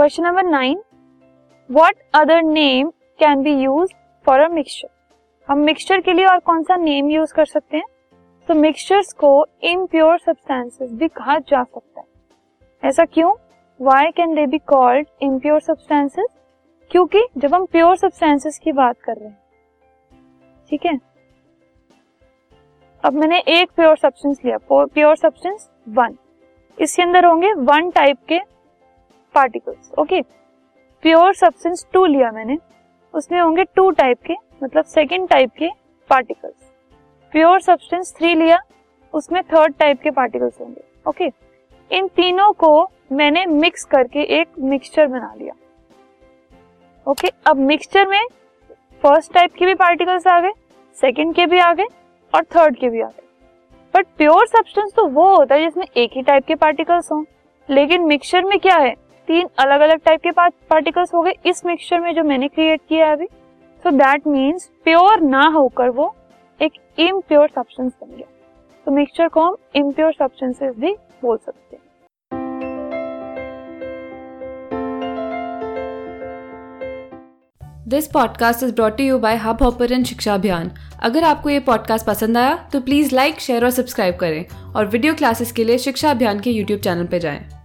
Question number nine what other name can be use for a mixture हम mixture के लिए और कौन सा नेम यूज़ कर सकते हैं? तो मिक्सचर्स को इम्प्योर सब्सटेंसेस भी कहा जा सकता है। ऐसा क्यों? Why can they be called impure substances क्योंकि जब हम प्योर सब्सटेंसेस की बात कर रहे हैं। ठीक है? अब मैंने एक प्योर सब्सटेंस लिया। प्योर सब्सटेंस वन इसके अंदर होंगे वन टाइप के particles, okay? Pure substance two लिया मैंने। उसमें होंगे टू टाइप के मतलब सेकेंड टाइप के पार्टिकल्स। प्योर सब्सटेंस थ्री लिया, उसमें थर्ड टाइप के पार्टिकल्स होंगे, ओके? okay? इन तीनों को मैंने मिक्स करके एक मिक्सचर बना लिया, ओके? okay? अब मिक्सचर में फ़र्स्ट टाइप के भी पार्टिकल्स आ गए, सेकेंड के भी आ गए और थर्ड के भी आ गए। बट प्योर सब्सटेंस तो वो होता है जिसमें एक ही टाइप के पार्टिकल्स हों। लेकिन मिक्सचर में क्या है? तीन अलग अलग टाइप के पार्टिकल्स हो गए। इस मिक्सचर में जो मैंने क्रिएट किया है अभी सो दैट मीन्स प्योर ना होकर वो एक इम्प्योर सब्सटेंस बन गया। तो मिक्सचर को हम इम्प्योर सब्सटेंसेस भी बोल सकते हैं। This podcast is brought you by Hubhopper Shiksha Abhiyan अगर आपको ये पॉडकास्ट पसंद आया तो प्लीज़ लाइक शेयर और सब्सक्राइब करें। और वीडियो क्लासेस के लिए शिक्षा अभियान के यूट्यूब चैनल पर जाएँ।